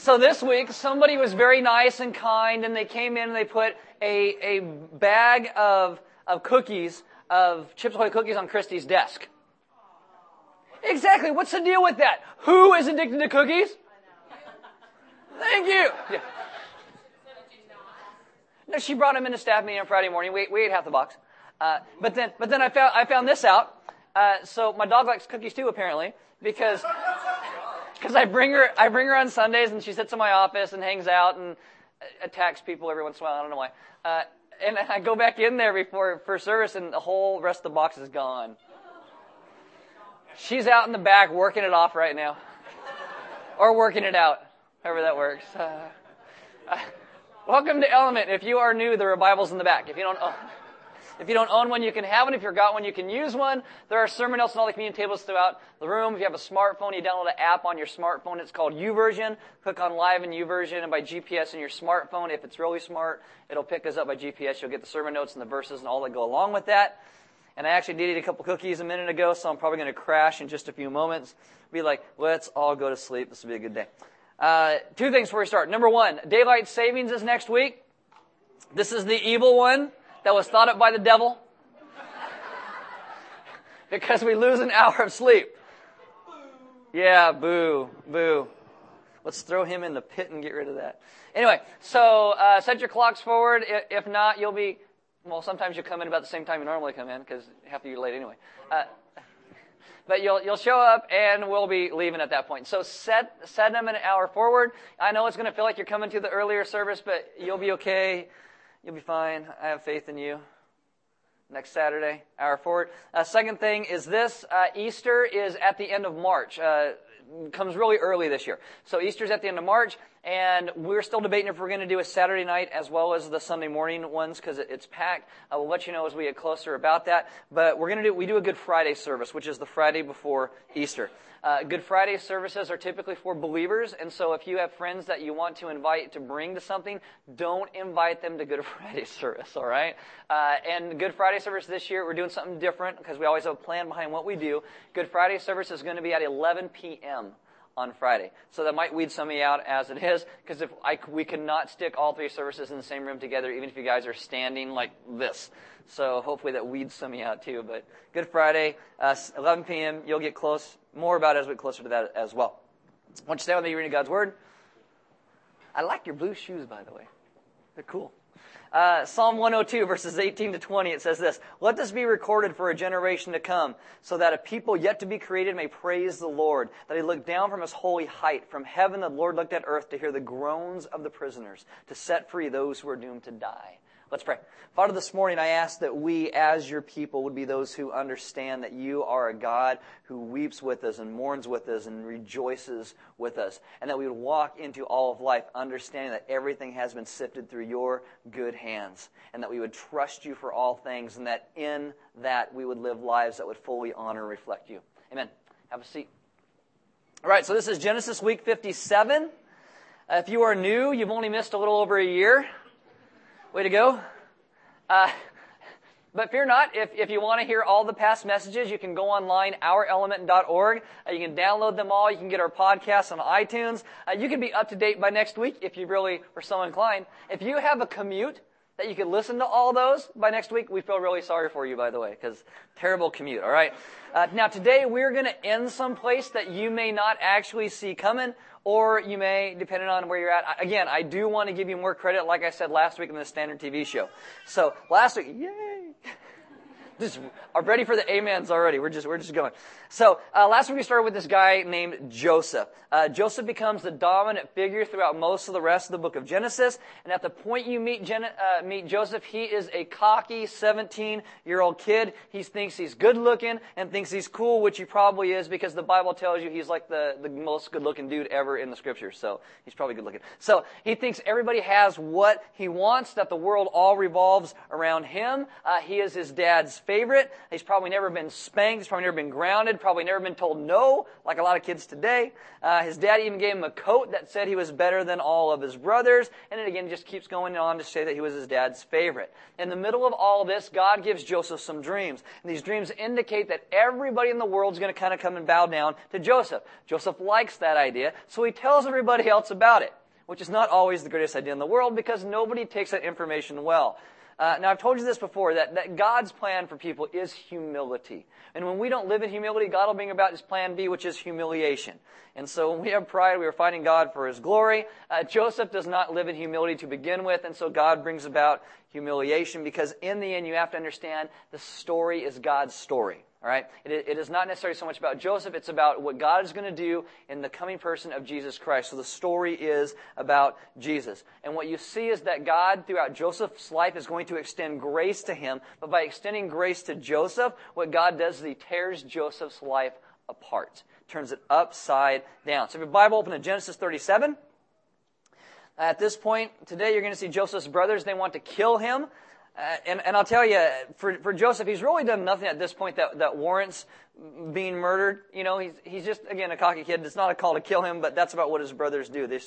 So this week, somebody was very nice and kind, and they came in and they put a, a bag of, of cookies, of Chips Ahoy cookies on Christy's desk. Exactly. What's the deal with that? Who is addicted to cookies? Thank you. Yeah. No, she brought him into staff meeting on Friday morning. We, we ate half the box. Uh, but then, but then I found, I found this out. Uh, so my dog likes cookies too, apparently, because, because I bring her, I bring her on Sundays and she sits in my office and hangs out and attacks people every once in a while. I don't know why. Uh, and I go back in there before for service and the whole rest of the box is gone. She's out in the back working it off right now, or working it out, however that works. Uh, uh, welcome to Element. If you are new, there are Bibles in the back. If you don't. If you don't own one, you can have one. If you've got one, you can use one. There are sermon notes and all the communion tables throughout the room. If you have a smartphone, you download an app on your smartphone. It's called YouVersion. Click on Live in YouVersion and by GPS in your smartphone. If it's really smart, it'll pick us up by GPS. You'll get the sermon notes and the verses and all that go along with that. And I actually did eat a couple cookies a minute ago, so I'm probably going to crash in just a few moments. Be like, let's all go to sleep. This will be a good day. Uh, two things before we start. Number one, daylight savings is next week. This is the evil one that was thought up by the devil? because we lose an hour of sleep. Yeah, boo, boo. Let's throw him in the pit and get rid of that. Anyway, so uh, set your clocks forward. If not, you'll be, well, sometimes you'll come in about the same time you normally come in because half of you are late anyway. Uh, but you'll, you'll show up and we'll be leaving at that point. So set, set them an hour forward. I know it's going to feel like you're coming to the earlier service, but you'll be okay. You'll be fine. I have faith in you. Next Saturday, hour forward. Uh, second thing is this uh, Easter is at the end of March. Uh, comes really early this year. So Easter's at the end of March, and we're still debating if we're going to do a Saturday night as well as the Sunday morning ones because it's packed. Uh, we'll let you know as we get closer about that. But we're going to do we do a Good Friday service, which is the Friday before Easter. Uh, Good Friday services are typically for believers, and so if you have friends that you want to invite to bring to something, don't invite them to Good Friday service, all right? Uh, and Good Friday service this year, we're doing something different because we always have a plan behind what we do. Good Friday service is going to be at 11 p.m on Friday. So that might weed some of you out as it is, because if I, we cannot stick all three services in the same room together, even if you guys are standing like this. So hopefully that weeds some of you out too. But Good Friday, uh, 11 p.m. You'll get close. More about it as we get closer to that as well. Once you stay with me, reading God's Word. I like your blue shoes, by the way. They're cool. Uh, Psalm 102, verses 18 to 20, it says this Let this be recorded for a generation to come, so that a people yet to be created may praise the Lord, that he looked down from his holy height. From heaven, the Lord looked at earth to hear the groans of the prisoners, to set free those who are doomed to die. Let's pray. Father, this morning I ask that we, as your people, would be those who understand that you are a God who weeps with us and mourns with us and rejoices with us, and that we would walk into all of life understanding that everything has been sifted through your good hands, and that we would trust you for all things, and that in that we would live lives that would fully honor and reflect you. Amen. Have a seat. All right, so this is Genesis week 57. Uh, if you are new, you've only missed a little over a year. Way to go. Uh, but fear not, if, if you want to hear all the past messages, you can go online, ourelement.org. Uh, you can download them all. You can get our podcasts on iTunes. Uh, you can be up to date by next week if you really are so inclined. If you have a commute that you could listen to all those by next week, we feel really sorry for you, by the way, because terrible commute, all right? Uh, now, today we're going to end someplace that you may not actually see coming or you may, depending on where you're at. Again, I do want to give you more credit, like I said last week in the standard TV show. So last week, yay! just are ready for the amens already. We're just we're just going. So uh, last week we started with this guy named Joseph. Uh, Joseph becomes the dominant figure throughout most of the rest of the book of Genesis. And at the point you meet Gen- uh, meet Joseph, he is a cocky 17 year old kid. He thinks he's good looking and thinks he's cool, which he probably is because the Bible tells you he's like the the most good looking dude ever in the scriptures. So he's probably good looking. So he thinks everybody has what he wants. That the world all revolves around him. Uh, he is his dad's favorite. He's probably never been spanked. He's probably never been grounded. Probably never been told no, like a lot of kids today. Uh, his dad even gave him a coat that said he was better than all of his brothers. And it again just keeps going on to say that he was his dad's favorite. In the middle of all this, God gives Joseph some dreams. And these dreams indicate that everybody in the world is going to kind of come and bow down to Joseph. Joseph likes that idea, so he tells everybody else about it which is not always the greatest idea in the world because nobody takes that information well. Uh, now, I've told you this before that, that God's plan for people is humility. And when we don't live in humility, God will bring about his plan B, which is humiliation. And so when we have pride, we are fighting God for his glory. Uh, Joseph does not live in humility to begin with, and so God brings about humiliation because in the end, you have to understand the story is God's story. All right? It, it is not necessarily so much about Joseph, it's about what God is going to do in the coming person of Jesus Christ. So the story is about Jesus. And what you see is that God, throughout Joseph's life, is going to extend grace to him. But by extending grace to Joseph, what God does is he tears Joseph's life apart, turns it upside down. So if your Bible open to Genesis 37, at this point, today you're going to see Joseph's brothers, they want to kill him. Uh, and, and I'll tell you, for, for Joseph, he's really done nothing at this point that, that warrants being murdered. You know, he's, he's just, again, a cocky kid. It's not a call to kill him, but that's about what his brothers do. They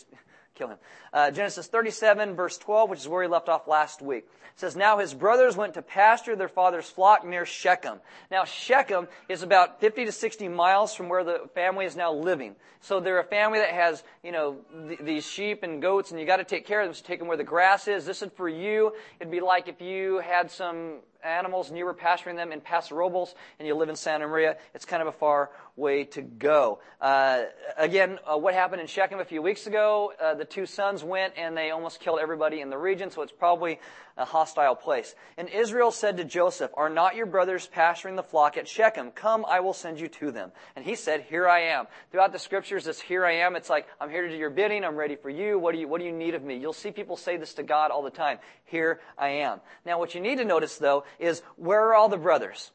kill him. Uh, Genesis 37, verse 12, which is where he left off last week. It says, Now his brothers went to pasture their father's flock near Shechem. Now, Shechem is about 50 to 60 miles from where the family is now living. So they're a family that has, you know, th- these sheep and goats, and you got to take care of them. So take them where the grass is. This is for you. It'd be like if you had some animals and you were pasturing them in Paso Robles and you live in Santa Maria. It's kind of a far way to go. Uh, again, uh, what happened in Shechem a few weeks ago, uh, the two sons went and they almost killed everybody in the region, so it's probably a hostile place. And Israel said to Joseph, Are not your brothers pasturing the flock at Shechem? Come, I will send you to them. And he said, Here I am. Throughout the scriptures, this here I am, it's like, I'm here to do your bidding, I'm ready for you, what do you, what do you need of me? You'll see people say this to God all the time. Here I am. Now, what you need to notice, though, is where are all the brothers?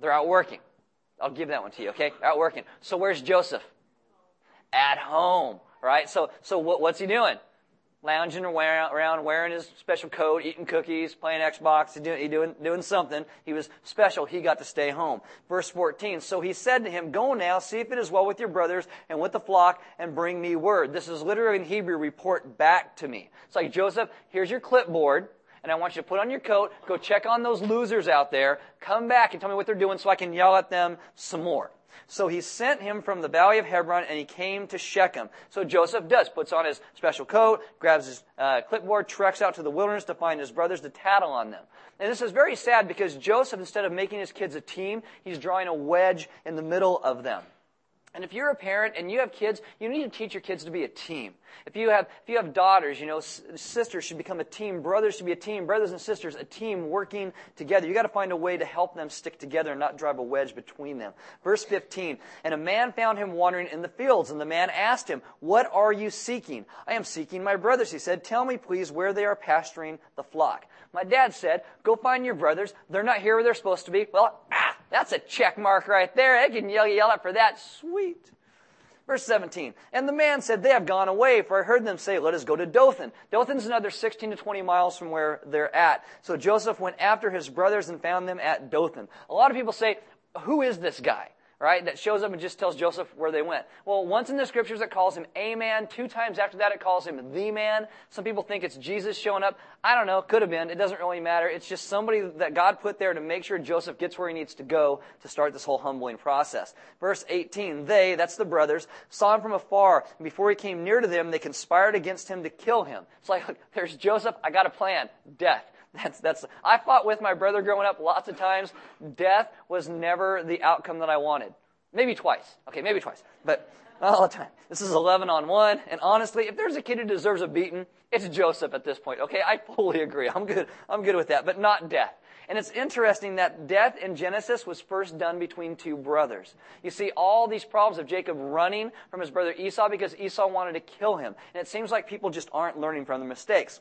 They're out working. I'll give that one to you, okay? Out working. So where's Joseph? At home, right? So, so what, what's he doing? Lounging around, wearing his special coat, eating cookies, playing Xbox, doing, doing, doing something. He was special. He got to stay home. Verse 14. So he said to him, Go now, see if it is well with your brothers and with the flock, and bring me word. This is literally in Hebrew, report back to me. It's like, Joseph, here's your clipboard and I want you to put on your coat, go check on those losers out there, come back and tell me what they're doing so I can yell at them some more. So he sent him from the valley of Hebron and he came to Shechem. So Joseph does, puts on his special coat, grabs his uh, clipboard, treks out to the wilderness to find his brothers to tattle on them. And this is very sad because Joseph, instead of making his kids a team, he's drawing a wedge in the middle of them. And if you're a parent and you have kids, you need to teach your kids to be a team. If you have, if you have daughters, you know, sisters should become a team, brothers should be a team, brothers and sisters, a team working together. You gotta find a way to help them stick together and not drive a wedge between them. Verse 15, and a man found him wandering in the fields, and the man asked him, what are you seeking? I am seeking my brothers, he said. Tell me please where they are pasturing the flock. My dad said, go find your brothers. They're not here where they're supposed to be. Well, ah, that's a check mark right there. I can yell, yell out for that. Sweet. Verse 17. And the man said, They have gone away, for I heard them say, Let us go to Dothan. Dothan's another 16 to 20 miles from where they're at. So Joseph went after his brothers and found them at Dothan. A lot of people say, Who is this guy? Right? That shows up and just tells Joseph where they went. Well, once in the scriptures it calls him a man. Two times after that it calls him the man. Some people think it's Jesus showing up. I don't know. Could have been. It doesn't really matter. It's just somebody that God put there to make sure Joseph gets where he needs to go to start this whole humbling process. Verse 18. They, that's the brothers, saw him from afar. And before he came near to them, they conspired against him to kill him. It's like, there's Joseph. I got a plan. Death. That's, that's, I fought with my brother growing up lots of times. Death was never the outcome that I wanted. Maybe twice. Okay, maybe twice. But not all the time. This is 11 on 1. And honestly, if there's a kid who deserves a beating, it's Joseph at this point. Okay, I fully agree. I'm good. I'm good with that. But not death. And it's interesting that death in Genesis was first done between two brothers. You see all these problems of Jacob running from his brother Esau because Esau wanted to kill him. And it seems like people just aren't learning from their mistakes.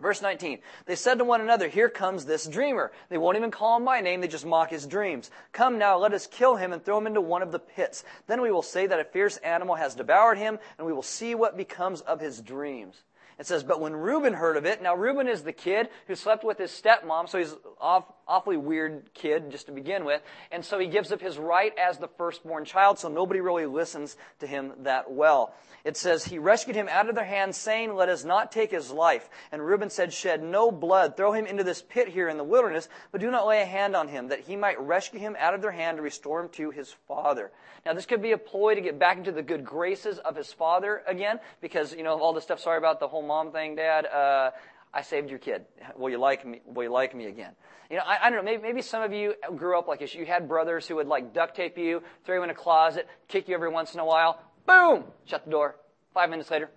Verse 19, they said to one another, Here comes this dreamer. They won't even call him by name, they just mock his dreams. Come now, let us kill him and throw him into one of the pits. Then we will say that a fierce animal has devoured him, and we will see what becomes of his dreams. It says, But when Reuben heard of it, now Reuben is the kid who slept with his stepmom, so he's off awfully weird kid just to begin with. And so he gives up his right as the firstborn child, so nobody really listens to him that well. It says, He rescued him out of their hands, saying, Let us not take his life. And Reuben said, Shed no blood. Throw him into this pit here in the wilderness, but do not lay a hand on him, that he might rescue him out of their hand to restore him to his father. Now, this could be a ploy to get back into the good graces of his father again, because, you know, all this stuff, sorry about the whole mom thing, Dad. Uh, I saved your kid. Will you like me? Will you like me again? You know, I, I don't know. Maybe, maybe some of you grew up like this. You had brothers who would like duct tape you, throw you in a closet, kick you every once in a while. Boom! Shut the door. Five minutes later,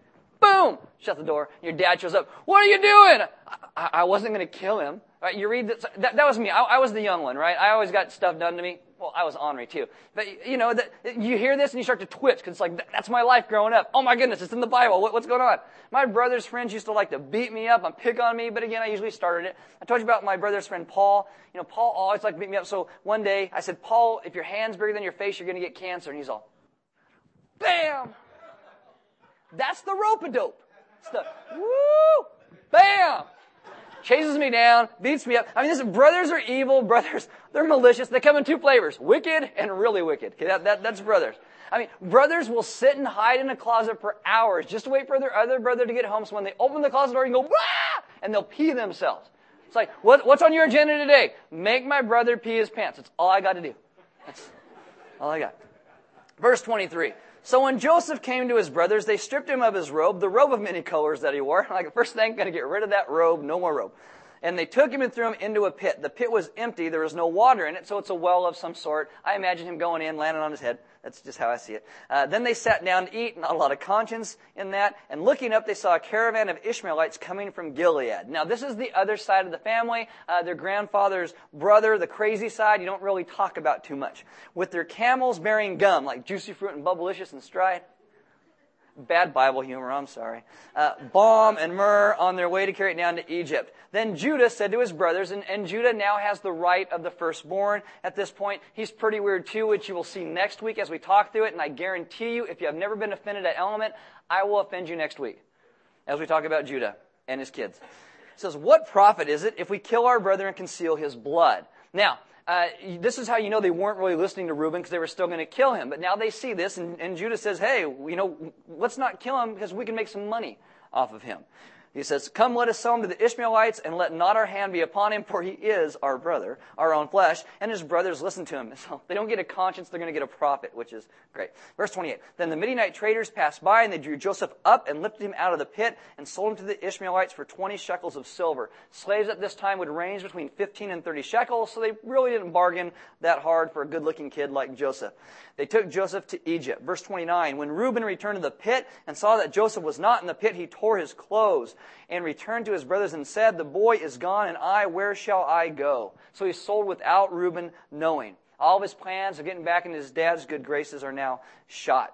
boom! Shut the door. Your dad shows up. What are you doing? I, I wasn't going to kill him. Right? You read this. That, that was me. I, I was the young one, right? I always got stuff done to me well, I was ornery too. But you know, that you hear this and you start to twitch because it's like that's my life growing up. Oh my goodness, it's in the Bible. What, what's going on? My brother's friends used to like to beat me up and pick on me, but again, I usually started it. I told you about my brother's friend Paul. You know, Paul always liked to beat me up. So one day I said, Paul, if your hand's bigger than your face, you're going to get cancer. And he's all, bam. That's the rope a dope. Stuff. Woo! Bam! chases me down, beats me up. I mean, this, brothers are evil. Brothers, they're malicious. They come in two flavors, wicked and really wicked. Okay, that, that, that's brothers. I mean, brothers will sit and hide in a closet for hours just to wait for their other brother to get home. So when they open the closet door, you go, Wah! and they'll pee themselves. It's like, what, what's on your agenda today? Make my brother pee his pants. That's all I got to do. That's all I got. Verse 23. So when Joseph came to his brothers, they stripped him of his robe, the robe of many colors that he wore. Like, first thing, gonna get rid of that robe, no more robe. And they took him and threw him into a pit. The pit was empty, there was no water in it, so it's a well of some sort. I imagine him going in, landing on his head. That's just how I see it. Uh, then they sat down to eat, not a lot of conscience in that. And looking up, they saw a caravan of Ishmaelites coming from Gilead. Now, this is the other side of the family. Uh, their grandfather's brother, the crazy side, you don't really talk about too much. With their camels bearing gum, like juicy fruit and bubblicious and stride bad Bible humor, I'm sorry. Uh, balm and myrrh on their way to carry it down to Egypt. Then Judah said to his brothers, and, and Judah now has the right of the firstborn at this point. He's pretty weird too, which you will see next week as we talk through it. And I guarantee you, if you have never been offended at Element, I will offend you next week as we talk about Judah and his kids. It says, What profit is it if we kill our brother and conceal his blood? Now, uh, this is how you know they weren't really listening to Reuben because they were still going to kill him. But now they see this, and, and Judah says, hey, you know, let's not kill him because we can make some money off of him. He says, Come, let us sell him to the Ishmaelites, and let not our hand be upon him, for he is our brother, our own flesh. And his brothers listen to him. So they don't get a conscience, they're going to get a profit, which is great. Verse 28. Then the Midianite traders passed by, and they drew Joseph up and lifted him out of the pit, and sold him to the Ishmaelites for 20 shekels of silver. Slaves at this time would range between 15 and 30 shekels, so they really didn't bargain that hard for a good looking kid like Joseph. They took Joseph to Egypt. Verse 29. When Reuben returned to the pit and saw that Joseph was not in the pit, he tore his clothes and returned to his brothers and said, The boy is gone, and I, where shall I go? So he sold without Reuben knowing. All of his plans of getting back into his dad's good graces are now shot.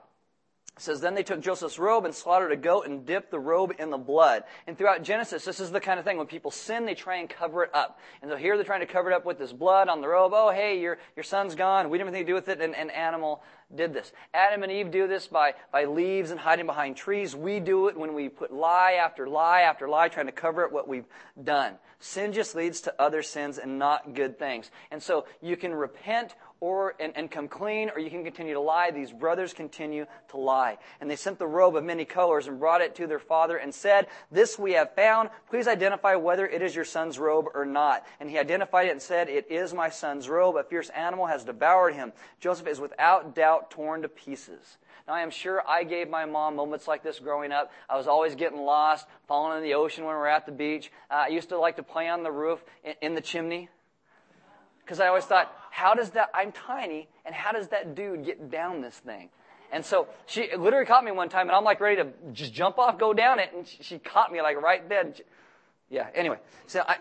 It says, Then they took Joseph's robe and slaughtered a goat and dipped the robe in the blood. And throughout Genesis, this is the kind of thing when people sin, they try and cover it up. And so here they're trying to cover it up with this blood on the robe. Oh, hey, your, your son's gone. We didn't have anything to do with it. And an animal did this. Adam and Eve do this by, by leaves and hiding behind trees. We do it when we put lie after lie after lie trying to cover up what we've done. Sin just leads to other sins and not good things. And so you can repent or and, and come clean, or you can continue to lie. These brothers continue to lie. And they sent the robe of many colors and brought it to their father and said, This we have found. Please identify whether it is your son's robe or not. And he identified it and said, It is my son's robe. A fierce animal has devoured him. Joseph is without doubt torn to pieces. Now, I am sure I gave my mom moments like this growing up. I was always getting lost, falling in the ocean when we were at the beach. Uh, I used to like to play on the roof in, in the chimney. Because I always thought, how does that, I'm tiny, and how does that dude get down this thing? And so she literally caught me one time, and I'm like ready to just jump off, go down it, and she, she caught me like right then. Yeah. Anyway, so I,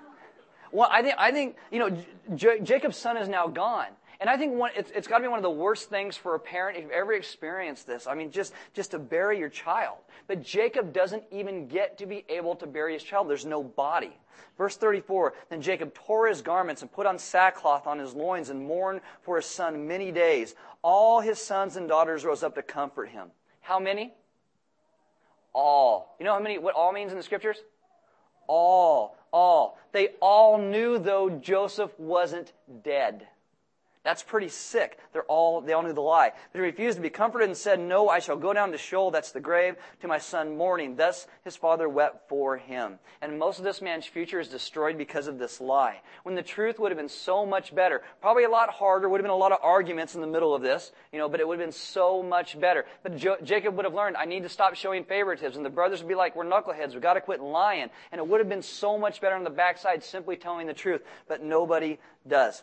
well, I think I think you know J- Jacob's son is now gone, and I think one, it's, it's got to be one of the worst things for a parent if you've ever experienced this. I mean, just, just to bury your child. But Jacob doesn't even get to be able to bury his child. There's no body. Verse 34, then Jacob tore his garments and put on sackcloth on his loins and mourned for his son many days. All his sons and daughters rose up to comfort him. How many? All. You know how many, what all means in the scriptures? All all. They all knew, though, Joseph wasn't dead. That's pretty sick. They're all, they all knew the lie. But he refused to be comforted and said, No, I shall go down to Sheol, that's the grave, to my son mourning. Thus his father wept for him. And most of this man's future is destroyed because of this lie. When the truth would have been so much better. Probably a lot harder, would have been a lot of arguments in the middle of this, you know, but it would have been so much better. But jo- Jacob would have learned, I need to stop showing favoritism. And the brothers would be like, We're knuckleheads, we've got to quit lying. And it would have been so much better on the backside simply telling the truth. But nobody does.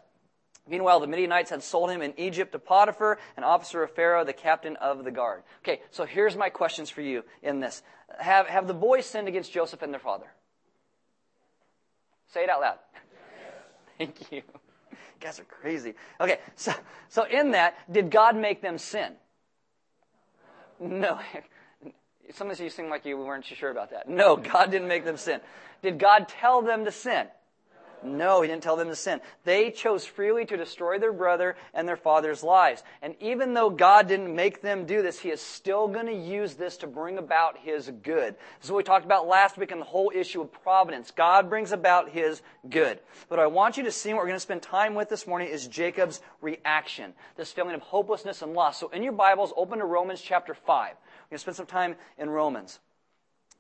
Meanwhile, the Midianites had sold him in Egypt to Potiphar, an officer of Pharaoh, the captain of the guard. Okay, so here's my questions for you in this. Have, have the boys sinned against Joseph and their father? Say it out loud. Thank you. You guys are crazy. Okay, so, so in that, did God make them sin? No. Some of you seem like you weren't sure about that. No, God didn't make them sin. Did God tell them to sin? No, he didn't tell them to sin. They chose freely to destroy their brother and their father's lives. And even though God didn't make them do this, he is still going to use this to bring about his good. This is what we talked about last week in the whole issue of providence. God brings about his good. But I want you to see what we're going to spend time with this morning is Jacob's reaction, this feeling of hopelessness and loss. So in your Bibles, open to Romans chapter 5. We're going to spend some time in Romans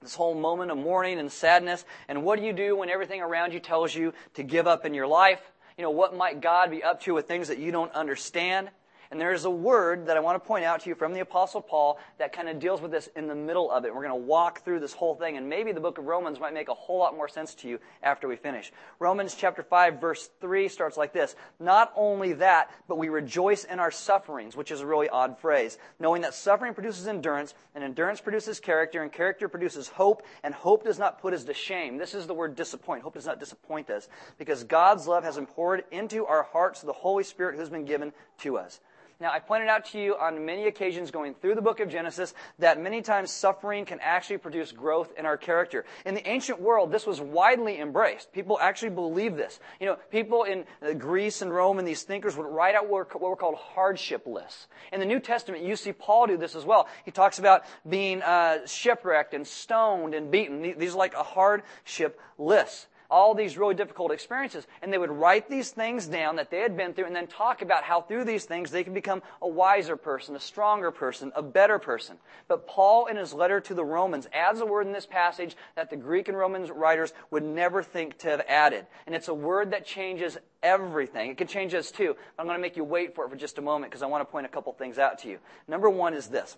this whole moment of mourning and sadness. And what do you do when everything around you tells you to give up in your life? You know, what might God be up to with things that you don't understand? And there's a word that I want to point out to you from the Apostle Paul that kind of deals with this in the middle of it. We're going to walk through this whole thing, and maybe the book of Romans might make a whole lot more sense to you after we finish. Romans chapter 5, verse 3 starts like this Not only that, but we rejoice in our sufferings, which is a really odd phrase, knowing that suffering produces endurance, and endurance produces character, and character produces hope, and hope does not put us to shame. This is the word disappoint. Hope does not disappoint us, because God's love has been poured into our hearts the Holy Spirit who's been given to us. Now, I pointed out to you on many occasions going through the book of Genesis that many times suffering can actually produce growth in our character. In the ancient world, this was widely embraced. People actually believed this. You know, people in uh, Greece and Rome and these thinkers would write out what were called hardship lists. In the New Testament, you see Paul do this as well. He talks about being uh, shipwrecked and stoned and beaten. These are like a hardship list all these really difficult experiences. And they would write these things down that they had been through and then talk about how through these things they could become a wiser person, a stronger person, a better person. But Paul, in his letter to the Romans, adds a word in this passage that the Greek and Roman writers would never think to have added. And it's a word that changes everything. It could change us too. I'm going to make you wait for it for just a moment because I want to point a couple things out to you. Number one is this.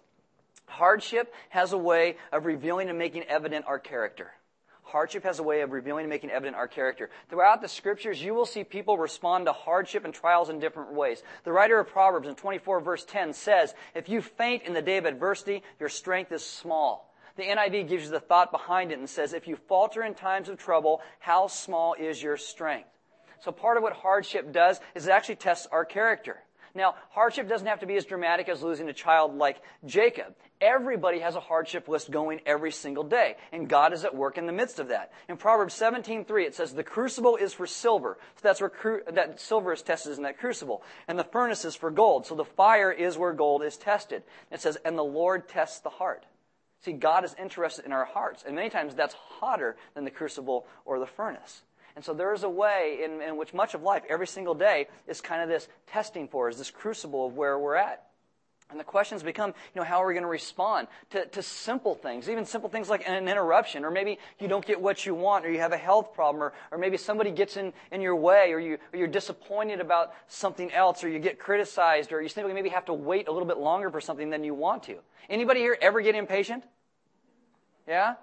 Hardship has a way of revealing and making evident our character. Hardship has a way of revealing and making evident our character. Throughout the scriptures, you will see people respond to hardship and trials in different ways. The writer of Proverbs in 24 verse 10 says, If you faint in the day of adversity, your strength is small. The NIV gives you the thought behind it and says, If you falter in times of trouble, how small is your strength? So part of what hardship does is it actually tests our character. Now, hardship doesn't have to be as dramatic as losing a child like Jacob. Everybody has a hardship list going every single day, and God is at work in the midst of that. In Proverbs 17:3, it says, "The crucible is for silver." So that's where cru- that silver is tested in that crucible, and the furnace is for gold. So the fire is where gold is tested. It says, "And the Lord tests the heart." See, God is interested in our hearts, and many times that's hotter than the crucible or the furnace. And so there is a way in, in which much of life, every single day, is kind of this testing for us, this crucible of where we're at. And the questions become, you know, how are we going to respond to, to simple things, even simple things like an interruption, or maybe you don't get what you want, or you have a health problem, or, or maybe somebody gets in, in your way, or, you, or you're disappointed about something else, or you get criticized, or you simply maybe have to wait a little bit longer for something than you want to. Anybody here ever get impatient? Yeah?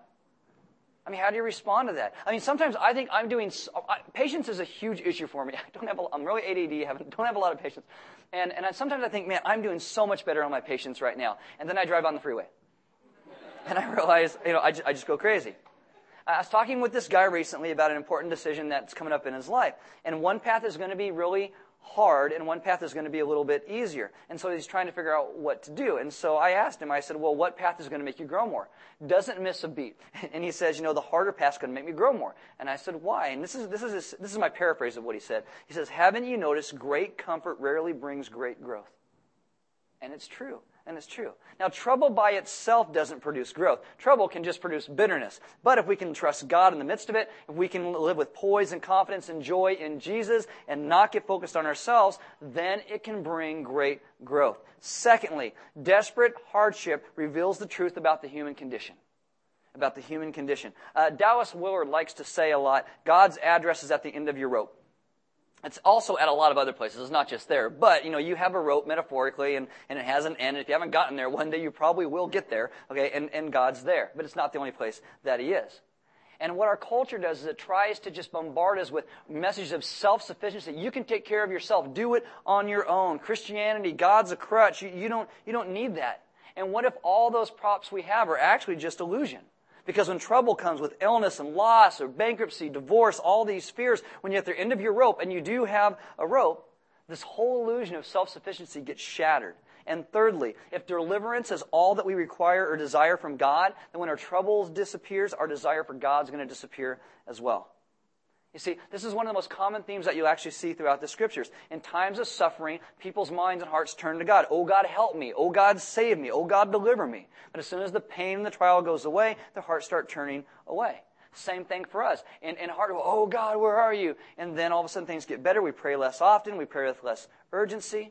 I mean, how do you respond to that? I mean, sometimes I think I'm doing, I, patience is a huge issue for me. I don't have, a, I'm really ADD, I don't have a lot of patience. And, and I, sometimes I think, man, I'm doing so much better on my patience right now. And then I drive on the freeway. And I realize, you know, I just, I just go crazy. I was talking with this guy recently about an important decision that's coming up in his life. And one path is going to be really hard and one path is going to be a little bit easier. And so he's trying to figure out what to do. And so I asked him, I said, well, what path is going to make you grow more? Doesn't miss a beat. And he says, you know, the harder path is going to make me grow more. And I said, why? And this is, this is, this is my paraphrase of what he said. He says, haven't you noticed great comfort rarely brings great growth? And it's true. And it's true. Now, trouble by itself doesn't produce growth. Trouble can just produce bitterness. But if we can trust God in the midst of it, if we can live with poise and confidence and joy in Jesus and not get focused on ourselves, then it can bring great growth. Secondly, desperate hardship reveals the truth about the human condition. About the human condition. Uh, Dallas Willard likes to say a lot God's address is at the end of your rope. It's also at a lot of other places. It's not just there. But, you know, you have a rope metaphorically and, and it has an end. If you haven't gotten there, one day you probably will get there. Okay. And, and God's there. But it's not the only place that He is. And what our culture does is it tries to just bombard us with messages of self-sufficiency. You can take care of yourself. Do it on your own. Christianity, God's a crutch. You, you don't, you don't need that. And what if all those props we have are actually just illusion? Because when trouble comes with illness and loss or bankruptcy, divorce, all these fears, when you're at the end of your rope and you do have a rope, this whole illusion of self-sufficiency gets shattered. And thirdly, if deliverance is all that we require or desire from God, then when our troubles disappears, our desire for God's going to disappear as well. You see, this is one of the most common themes that you'll actually see throughout the scriptures. In times of suffering, people's minds and hearts turn to God. Oh God, help me. Oh God, save me. Oh God, deliver me. But as soon as the pain and the trial goes away, their hearts start turning away. Same thing for us. And, and heart, oh God, where are you? And then all of a sudden things get better. We pray less often. We pray with less urgency.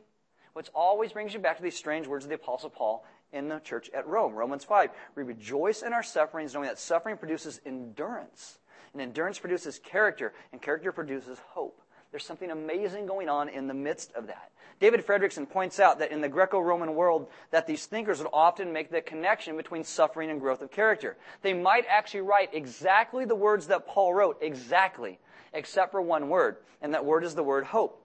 Which always brings you back to these strange words of the Apostle Paul in the church at Rome. Romans 5. We rejoice in our sufferings, knowing that suffering produces endurance. And endurance produces character, and character produces hope. There's something amazing going on in the midst of that. David Fredrickson points out that in the Greco-Roman world, that these thinkers would often make the connection between suffering and growth of character. They might actually write exactly the words that Paul wrote, exactly, except for one word, and that word is the word hope.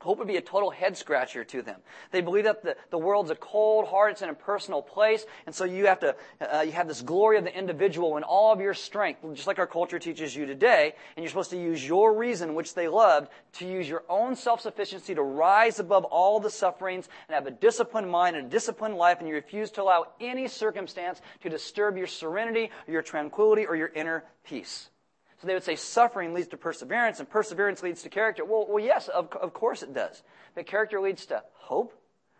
Hope would be a total head scratcher to them. They believe that the, the world's a cold, hard, it's an impersonal place, and so you have to, uh, you have this glory of the individual and all of your strength, just like our culture teaches you today, and you're supposed to use your reason, which they loved, to use your own self-sufficiency to rise above all the sufferings and have a disciplined mind and a disciplined life, and you refuse to allow any circumstance to disturb your serenity or your tranquility or your inner peace. So they would say suffering leads to perseverance and perseverance leads to character. Well, well yes, of, of course it does. But character leads to hope?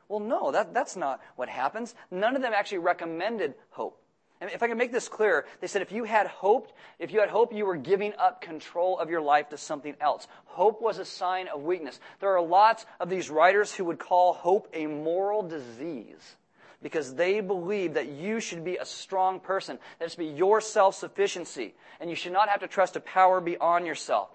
Well, no, that, that's not what happens. None of them actually recommended hope. And if I can make this clear, they said if you had hoped, if you had hope, you were giving up control of your life to something else. Hope was a sign of weakness. There are lots of these writers who would call hope a moral disease because they believe that you should be a strong person, that it's be your self-sufficiency, and you should not have to trust a power beyond yourself.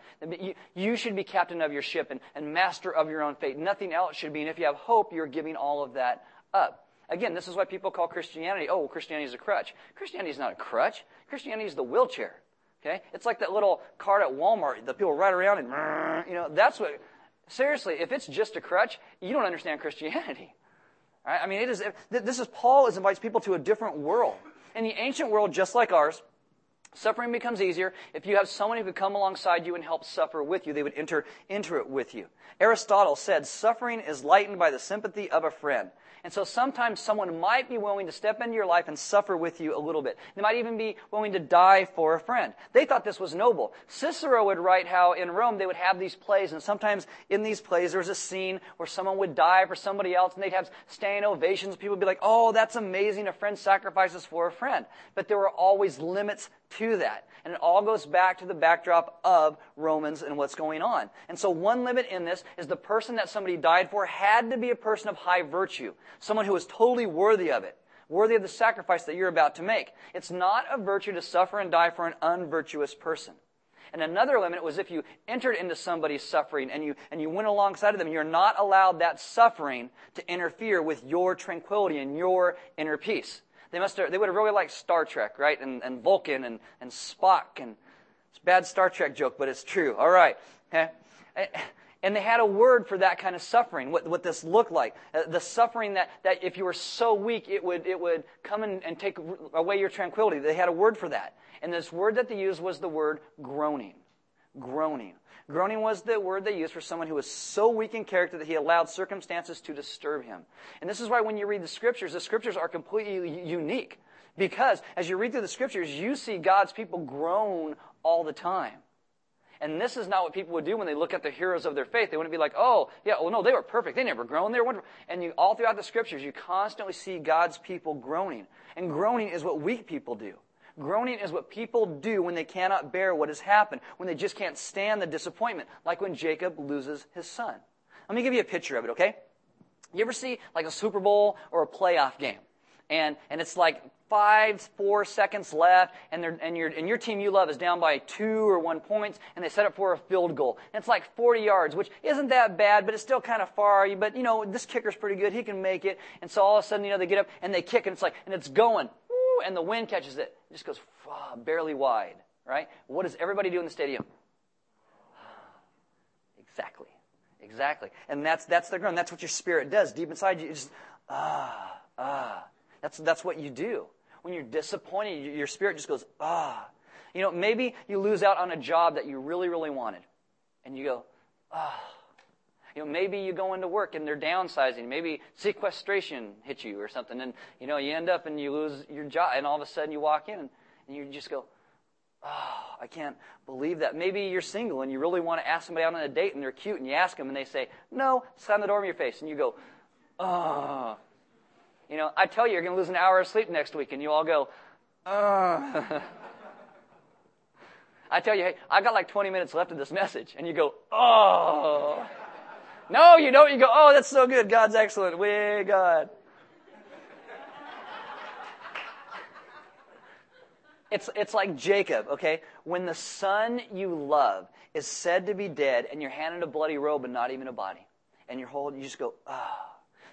You should be captain of your ship and, and master of your own fate. Nothing else should be. And if you have hope, you're giving all of that up. Again, this is why people call Christianity, oh, Christianity is a crutch. Christianity is not a crutch. Christianity is the wheelchair. Okay? It's like that little cart at Walmart that people ride around and, you know, that's what, seriously, if it's just a crutch, you don't understand Christianity. Right? I mean, it is, this is Paul is invites people to a different world. In the ancient world, just like ours, suffering becomes easier if you have someone who could come alongside you and help suffer with you. They would enter into it with you. Aristotle said, suffering is lightened by the sympathy of a friend. And so sometimes someone might be willing to step into your life and suffer with you a little bit. They might even be willing to die for a friend. They thought this was noble. Cicero would write how in Rome they would have these plays, and sometimes in these plays there was a scene where someone would die for somebody else, and they'd have standing ovations. People would be like, oh, that's amazing. A friend sacrifices for a friend. But there were always limits to that. And it all goes back to the backdrop of Romans and what's going on. And so one limit in this is the person that somebody died for had to be a person of high virtue. Someone who was totally worthy of it. Worthy of the sacrifice that you're about to make. It's not a virtue to suffer and die for an unvirtuous person. And another limit was if you entered into somebody's suffering and you, and you went alongside of them, you're not allowed that suffering to interfere with your tranquility and your inner peace. They must have, they would have really liked Star Trek, right? And, and Vulcan and, and Spock and it's a bad Star Trek joke, but it's true. All right. Okay. And they had a word for that kind of suffering, what, what this looked like. Uh, the suffering that, that if you were so weak, it would, it would come and take away your tranquility. They had a word for that. And this word that they used was the word groaning. Groaning. Groaning was the word they used for someone who was so weak in character that he allowed circumstances to disturb him. And this is why when you read the scriptures, the scriptures are completely unique. Because as you read through the scriptures, you see God's people groan all the time. And this is not what people would do when they look at the heroes of their faith. They wouldn't be like, oh, yeah, well, no, they were perfect. They never groaned. They were wonderful. And you, all throughout the scriptures, you constantly see God's people groaning. And groaning is what weak people do. Groaning is what people do when they cannot bear what has happened, when they just can't stand the disappointment, like when Jacob loses his son. Let me give you a picture of it, okay? You ever see like a Super Bowl or a playoff game? And, and it's like five, four seconds left, and, and, your, and your team you love is down by two or one points, and they set up for a field goal. And it's like 40 yards, which isn't that bad, but it's still kind of far. But, you know, this kicker's pretty good. He can make it. And so all of a sudden, you know, they get up and they kick, and it's like, and it's going. Woo, and the wind catches it. It just goes barely wide, right? What does everybody do in the stadium? Exactly. Exactly. And that's, that's the ground. That's what your spirit does. Deep inside you just, ah, ah. That's, that's what you do. When you're disappointed, your spirit just goes, ah. You know, maybe you lose out on a job that you really, really wanted. And you go, ah. You know, maybe you go into work and they're downsizing. Maybe sequestration hits you or something. And, you know, you end up and you lose your job. And all of a sudden you walk in and, you just go, oh, I can't believe that. Maybe you're single and you really want to ask somebody out on a date and they're cute and you ask them and they say, no, slam the door in your face. And you go, oh. You know, I tell you, you're going to lose an hour of sleep next week and you all go, oh. I tell you, hey, I've got like 20 minutes left of this message. And you go, oh. No, you don't. You go, oh, that's so good. God's excellent. We, God. It's, it's like Jacob, okay? When the son you love is said to be dead and you're handed a bloody robe and not even a body, and you're holding, you just go, ah. Oh.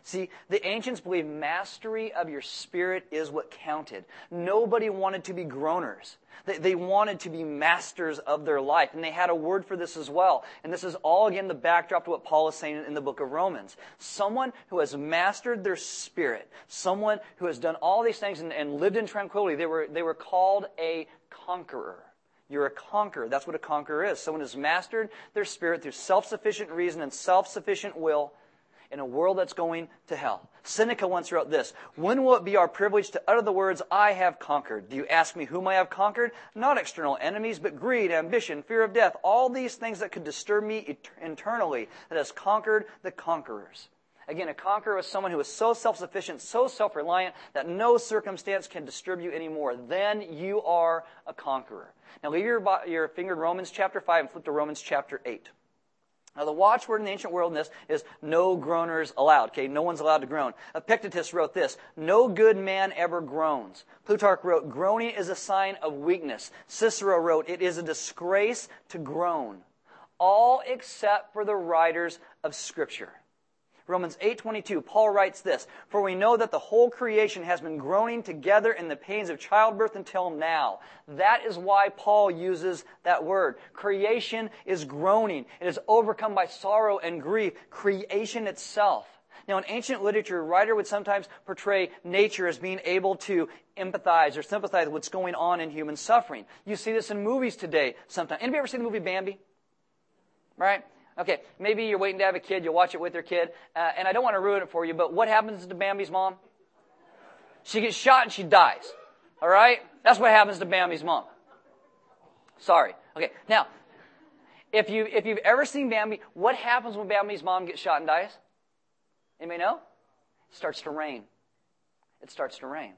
See, the ancients believed mastery of your spirit is what counted. Nobody wanted to be groaners. They, they, wanted to be masters of their life. And they had a word for this as well. And this is all, again, the backdrop to what Paul is saying in the book of Romans. Someone who has mastered their spirit, someone who has done all these things and, and lived in tranquility, they were, they were called a conqueror. You're a conqueror. That's what a conqueror is. Someone who's mastered their spirit through self sufficient reason and self sufficient will in a world that's going to hell. Seneca once wrote this When will it be our privilege to utter the words, I have conquered? Do you ask me whom I have conquered? Not external enemies, but greed, ambition, fear of death, all these things that could disturb me internally, that has conquered the conquerors. Again, a conqueror is someone who is so self sufficient, so self reliant, that no circumstance can disturb you anymore. Then you are a conqueror. Now leave your, your finger in Romans chapter 5 and flip to Romans chapter 8. Now, the watchword in the ancient world in this is no groaners allowed. Okay, no one's allowed to groan. Epictetus wrote this No good man ever groans. Plutarch wrote, Groaning is a sign of weakness. Cicero wrote, It is a disgrace to groan. All except for the writers of Scripture. Romans 8:22, Paul writes this, "For we know that the whole creation has been groaning together in the pains of childbirth until now." That is why Paul uses that word. Creation is groaning. It is overcome by sorrow and grief, creation itself. Now, in ancient literature, a writer would sometimes portray nature as being able to empathize or sympathize with what's going on in human suffering. You see this in movies today sometimes. Anybody ever seen the movie Bambi? Right? Okay, maybe you're waiting to have a kid, you'll watch it with your kid, uh, and I don't want to ruin it for you, but what happens to Bambi's mom? She gets shot and she dies. All right? That's what happens to Bambi's mom. Sorry. Okay, now, if, you, if you've ever seen Bambi, what happens when Bambi's mom gets shot and dies? Anybody know? It starts to rain. It starts to rain.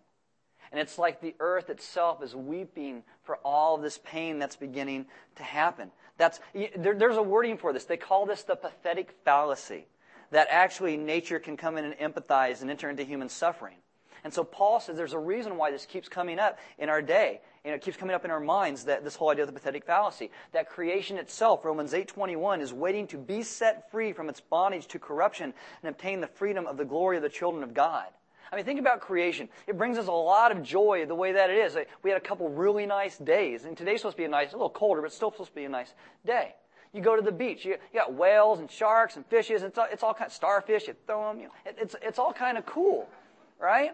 And it's like the earth itself is weeping for all of this pain that's beginning to happen. That's, there, there's a wording for this. They call this the pathetic fallacy. That actually nature can come in and empathize and enter into human suffering. And so Paul says there's a reason why this keeps coming up in our day. And it keeps coming up in our minds that this whole idea of the pathetic fallacy. That creation itself, Romans 8.21, is waiting to be set free from its bondage to corruption and obtain the freedom of the glory of the children of God. I mean, think about creation. It brings us a lot of joy the way that it is. We had a couple really nice days, and today's supposed to be a nice, a little colder, but still supposed to be a nice day. You go to the beach, you, you got whales and sharks and fishes. It's all, it's all kind of starfish. You throw them. You know, it, it's it's all kind of cool, right?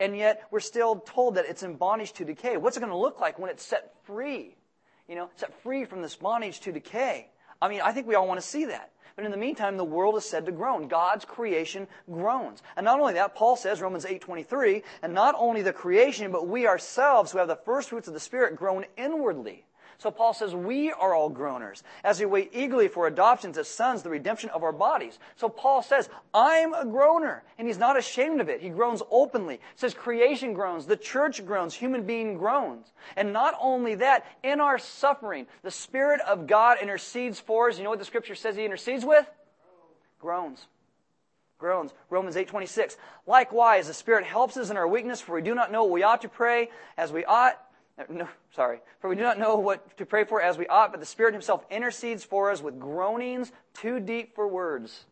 And yet we're still told that it's in bondage to decay. What's it going to look like when it's set free? You know, set free from this bondage to decay. I mean, I think we all want to see that. But in the meantime, the world is said to groan. God's creation groans. And not only that, Paul says, Romans 8.23, and not only the creation, but we ourselves who have the first fruits of the Spirit groan inwardly. So Paul says, we are all groaners as we wait eagerly for adoptions as sons, the redemption of our bodies. So Paul says, I'm a groaner. And he's not ashamed of it. He groans openly. He says creation groans, the church groans, human being groans. And not only that, in our suffering, the Spirit of God intercedes for us. You know what the scripture says he intercedes with? Groans groans. Romans 8:26. Likewise, the Spirit helps us in our weakness, for we do not know what we ought to pray as we ought. Uh, no, sorry. For we do not know what to pray for as we ought, but the Spirit Himself intercedes for us with groanings too deep for words.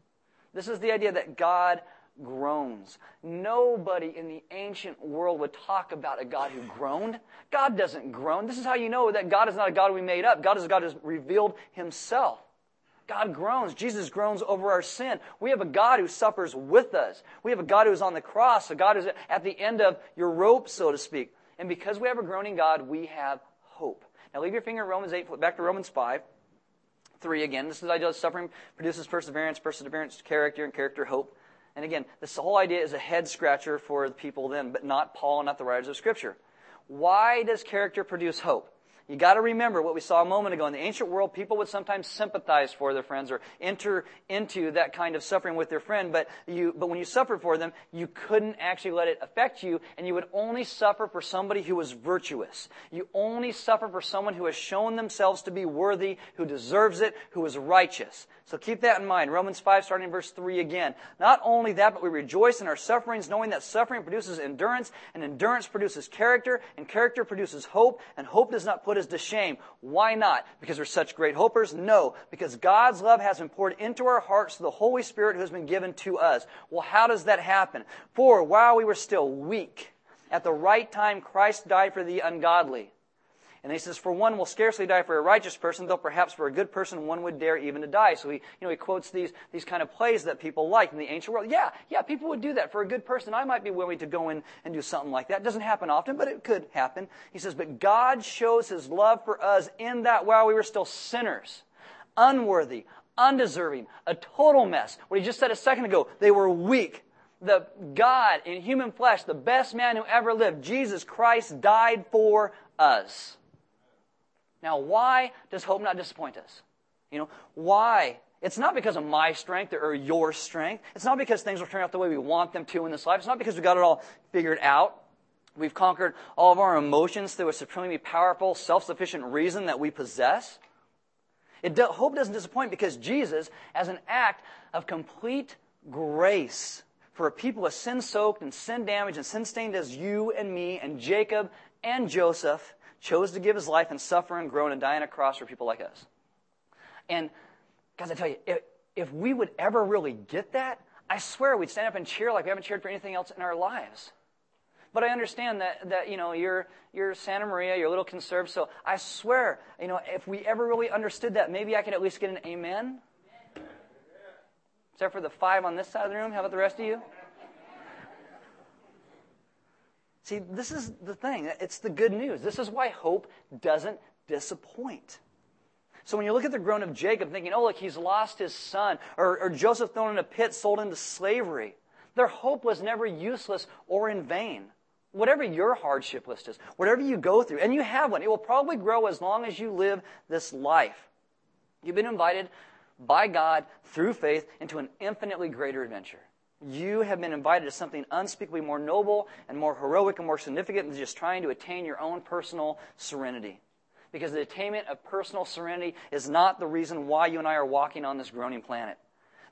This is the idea that God groans. Nobody in the ancient world would talk about a God who groaned. God doesn't groan. This is how you know that God is not a God we made up. God is a God who has revealed Himself. God groans. Jesus groans over our sin. We have a God who suffers with us. We have a God who is on the cross, a God who's at the end of your rope, so to speak. And because we have a groaning God, we have hope. Now leave your finger in Romans 8, back to Romans 5. 3 again. This is the idea of suffering produces perseverance, perseverance, character, and character, hope. And again, this whole idea is a head scratcher for the people then, but not Paul not the writers of Scripture. Why does character produce hope? You got to remember what we saw a moment ago. In the ancient world, people would sometimes sympathize for their friends or enter into that kind of suffering with their friend, but you, but when you suffered for them, you couldn't actually let it affect you, and you would only suffer for somebody who was virtuous. You only suffer for someone who has shown themselves to be worthy, who deserves it, who is righteous. So keep that in mind. Romans 5, starting in verse 3 again. Not only that, but we rejoice in our sufferings, knowing that suffering produces endurance, and endurance produces character, and character produces hope, and hope does not put us to shame. Why not? Because we're such great hopers? No, because God's love has been poured into our hearts through the Holy Spirit who has been given to us. Well, how does that happen? For while we were still weak, at the right time Christ died for the ungodly. And he says, For one will scarcely die for a righteous person, though perhaps for a good person one would dare even to die. So he, you know, he quotes these, these kind of plays that people like in the ancient world. Yeah, yeah, people would do that. For a good person, I might be willing to go in and do something like that. It doesn't happen often, but it could happen. He says, But God shows his love for us in that while we were still sinners, unworthy, undeserving, a total mess. What he just said a second ago, they were weak. The God in human flesh, the best man who ever lived, Jesus Christ, died for us. Now, why does hope not disappoint us? You know, why? It's not because of my strength or your strength. It's not because things will turn out the way we want them to in this life. It's not because we got it all figured out. We've conquered all of our emotions through a supremely powerful, self-sufficient reason that we possess. Do, hope doesn't disappoint because Jesus, as an act of complete grace for a people as sin-soaked and sin-damaged and sin-stained as you and me and Jacob and Joseph, chose to give his life and suffer and groan and die on a cross for people like us. And guys, I tell you, if, if we would ever really get that, I swear we'd stand up and cheer like we haven't cheered for anything else in our lives. But I understand that, that you know, you're, you're Santa Maria, you're a little conserved, so I swear, you know, if we ever really understood that, maybe I could at least get an amen. Except for the five on this side of the room. How about the rest of you? See, this is the thing. It's the good news. This is why hope doesn't disappoint. So when you look at the groan of Jacob, thinking, oh, look, he's lost his son, or, or Joseph thrown in a pit, sold into slavery, their hope was never useless or in vain. Whatever your hardship list is, whatever you go through, and you have one, it will probably grow as long as you live this life. You've been invited by God through faith into an infinitely greater adventure. You have been invited to something unspeakably more noble and more heroic and more significant than just trying to attain your own personal serenity. Because the attainment of personal serenity is not the reason why you and I are walking on this groaning planet.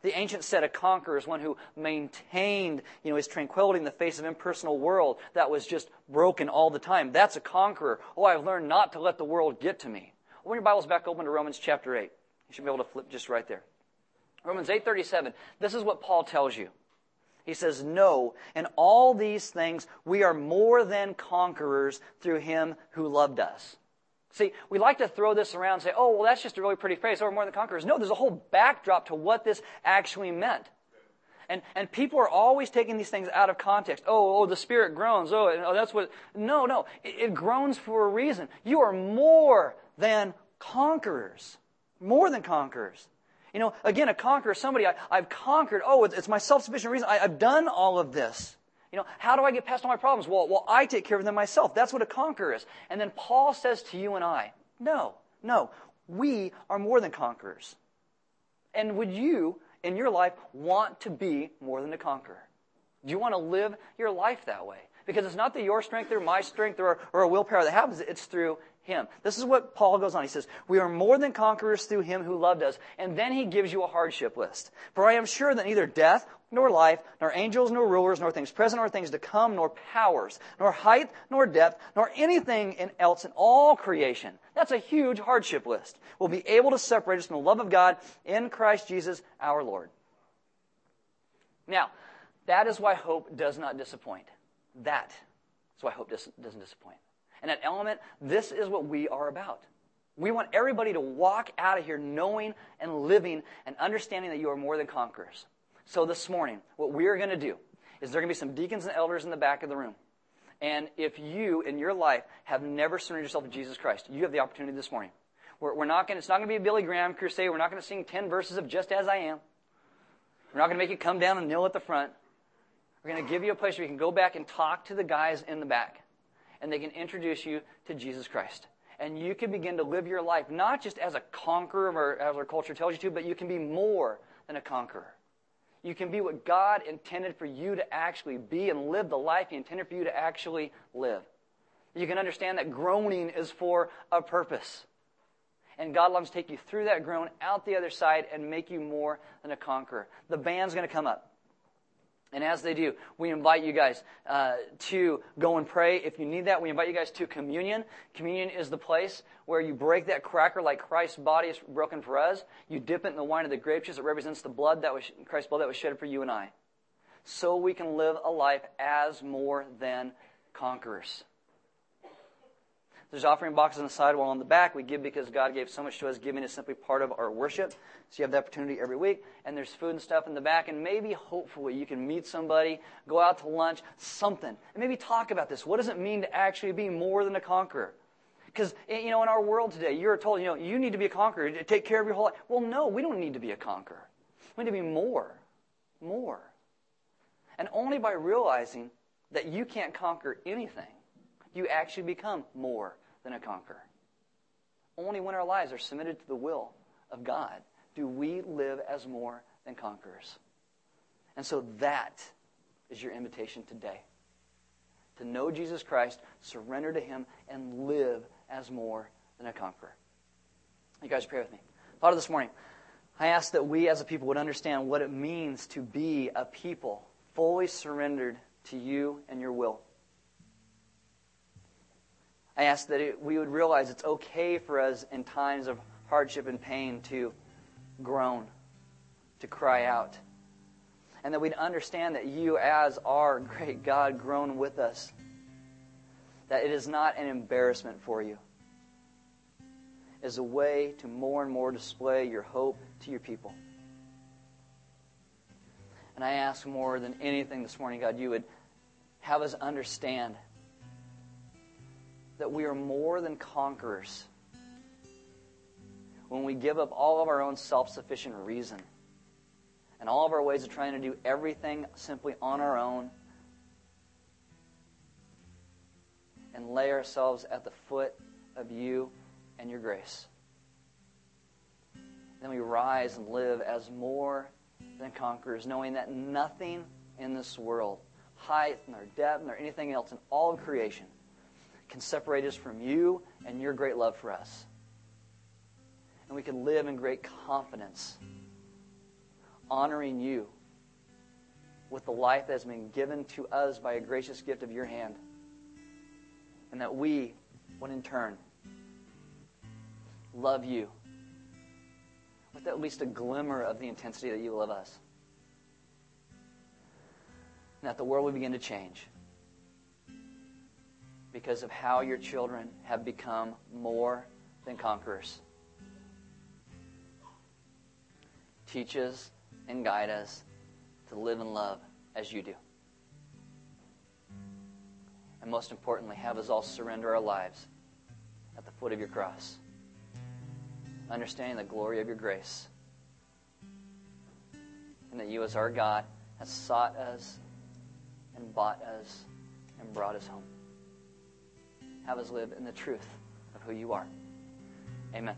The ancient set of conquerors, one who maintained, you know, his tranquility in the face of impersonal world that was just broken all the time. That's a conqueror. Oh, I've learned not to let the world get to me. Open your Bibles back open to Romans chapter 8. You should be able to flip just right there. Romans 8:37. This is what Paul tells you. He says, No, in all these things we are more than conquerors through him who loved us. See, we like to throw this around and say, oh, well, that's just a really pretty phrase. Oh, we're more than conquerors. No, there's a whole backdrop to what this actually meant. And, and people are always taking these things out of context. Oh, oh, the Spirit groans. Oh, oh that's what. No, no. It, it groans for a reason. You are more than conquerors. More than conquerors. You know, again, a conqueror, somebody, I, have conquered, oh, it's, it's my self-sufficient reason. I, have done all of this. You know, how do I get past all my problems? Well, well, I take care of them myself. That's what a conqueror is. And then Paul says to you and I, No, no. We are more than conquerors. And would you, in your life, want to be more than a conqueror? Do you want to live your life that way? Because it's not that your strength or my strength or, or a willpower that happens, it's through him. This is what Paul goes on. He says, We are more than conquerors through him who loved us. And then he gives you a hardship list. For I am sure that neither death, nor life, nor angels, nor rulers, nor things present, nor things to come, nor powers, nor height, nor depth, nor anything else in all creation. That's a huge hardship list. Will be able to separate us from the love of God in Christ Jesus our Lord. Now, that is why hope does not disappoint. That is why hope doesn't disappoint. And at Element, this is what we are about. We want everybody to walk out of here knowing and living and understanding that you are more than conquerors. So this morning, what we are going to do is there are going to be some deacons and elders in the back of the room. And if you in your life have never surrendered yourself to Jesus Christ, you have the opportunity this morning. We're, we're not going it's not going to be a Billy Graham crusade. We're not going to sing 10 verses of Just As I Am. We're not going to make you come down and kneel at the front. We're going to give you a place where you can go back and talk to the guys in the back. And they can introduce you to Jesus Christ. And you can begin to live your life not just as a conqueror, or as our culture tells you to, but you can be more than a conqueror. You can be what God intended for you to actually be and live the life He intended for you to actually live. You can understand that groaning is for a purpose. And God longs to take you through that groan out the other side and make you more than a conqueror. The band's going to come up. And as they do, we invite you guys uh, to go and pray. If you need that, we invite you guys to communion. Communion is the place where you break that cracker like Christ's body is broken for us. You dip it in the wine of the grape juice It represents the blood that was Christ's blood that was shed for you and I, so we can live a life as more than conquerors. There's offering boxes on the sidewall on the back. We give because God gave so much to us. Giving is simply part of our worship. So you have the opportunity every week. And there's food and stuff in the back. And maybe, hopefully, you can meet somebody, go out to lunch, something. And maybe talk about this. What does it mean to actually be more than a conqueror? Because, you know, in our world today, you're told, you know, you need to be a conqueror take care of your whole life. Well, no, we don't need to be a conqueror. We need to be more. More. And only by realizing that you can't conquer anything, you actually become more than a conqueror. Only when our lives are submitted to the will of God do we live as more than conquerors. And so that is your invitation today. To know Jesus Christ, surrender to Him, and live as more than a conqueror. You guys pray with me. Father, this morning, I ask that we as a people would understand what it means to be a people fully surrendered to you and your will. I ask that it, we would realize it's okay for us in times of hardship and pain to groan, to cry out. And that we'd understand that you, as our great God, groan with us. That it is not an embarrassment for you. It is a way to more and more display your hope to your people. And I ask more than anything this morning, God, you would have us understand that we are more than conquerors when we give up all of our own self sufficient reason and all of our ways of trying to do everything simply on our own and lay ourselves at the foot of you and your grace. Then we rise and live as more than conquerors, knowing that nothing in this world, height nor depth nor anything else in all of creation, can separate us from you and your great love for us. And we can live in great confidence, honoring you with the life that has been given to us by a gracious gift of your hand. And that we would in turn love you with at least a glimmer of the intensity that you love us. And that the world will begin to change because of how your children have become more than conquerors. Teach us and guide us to live in love as you do. And most importantly, have us all surrender our lives at the foot of your cross, understanding the glory of your grace. And that you, as our God, has sought us and bought us and brought us home have us live in the truth of who you are. Amen.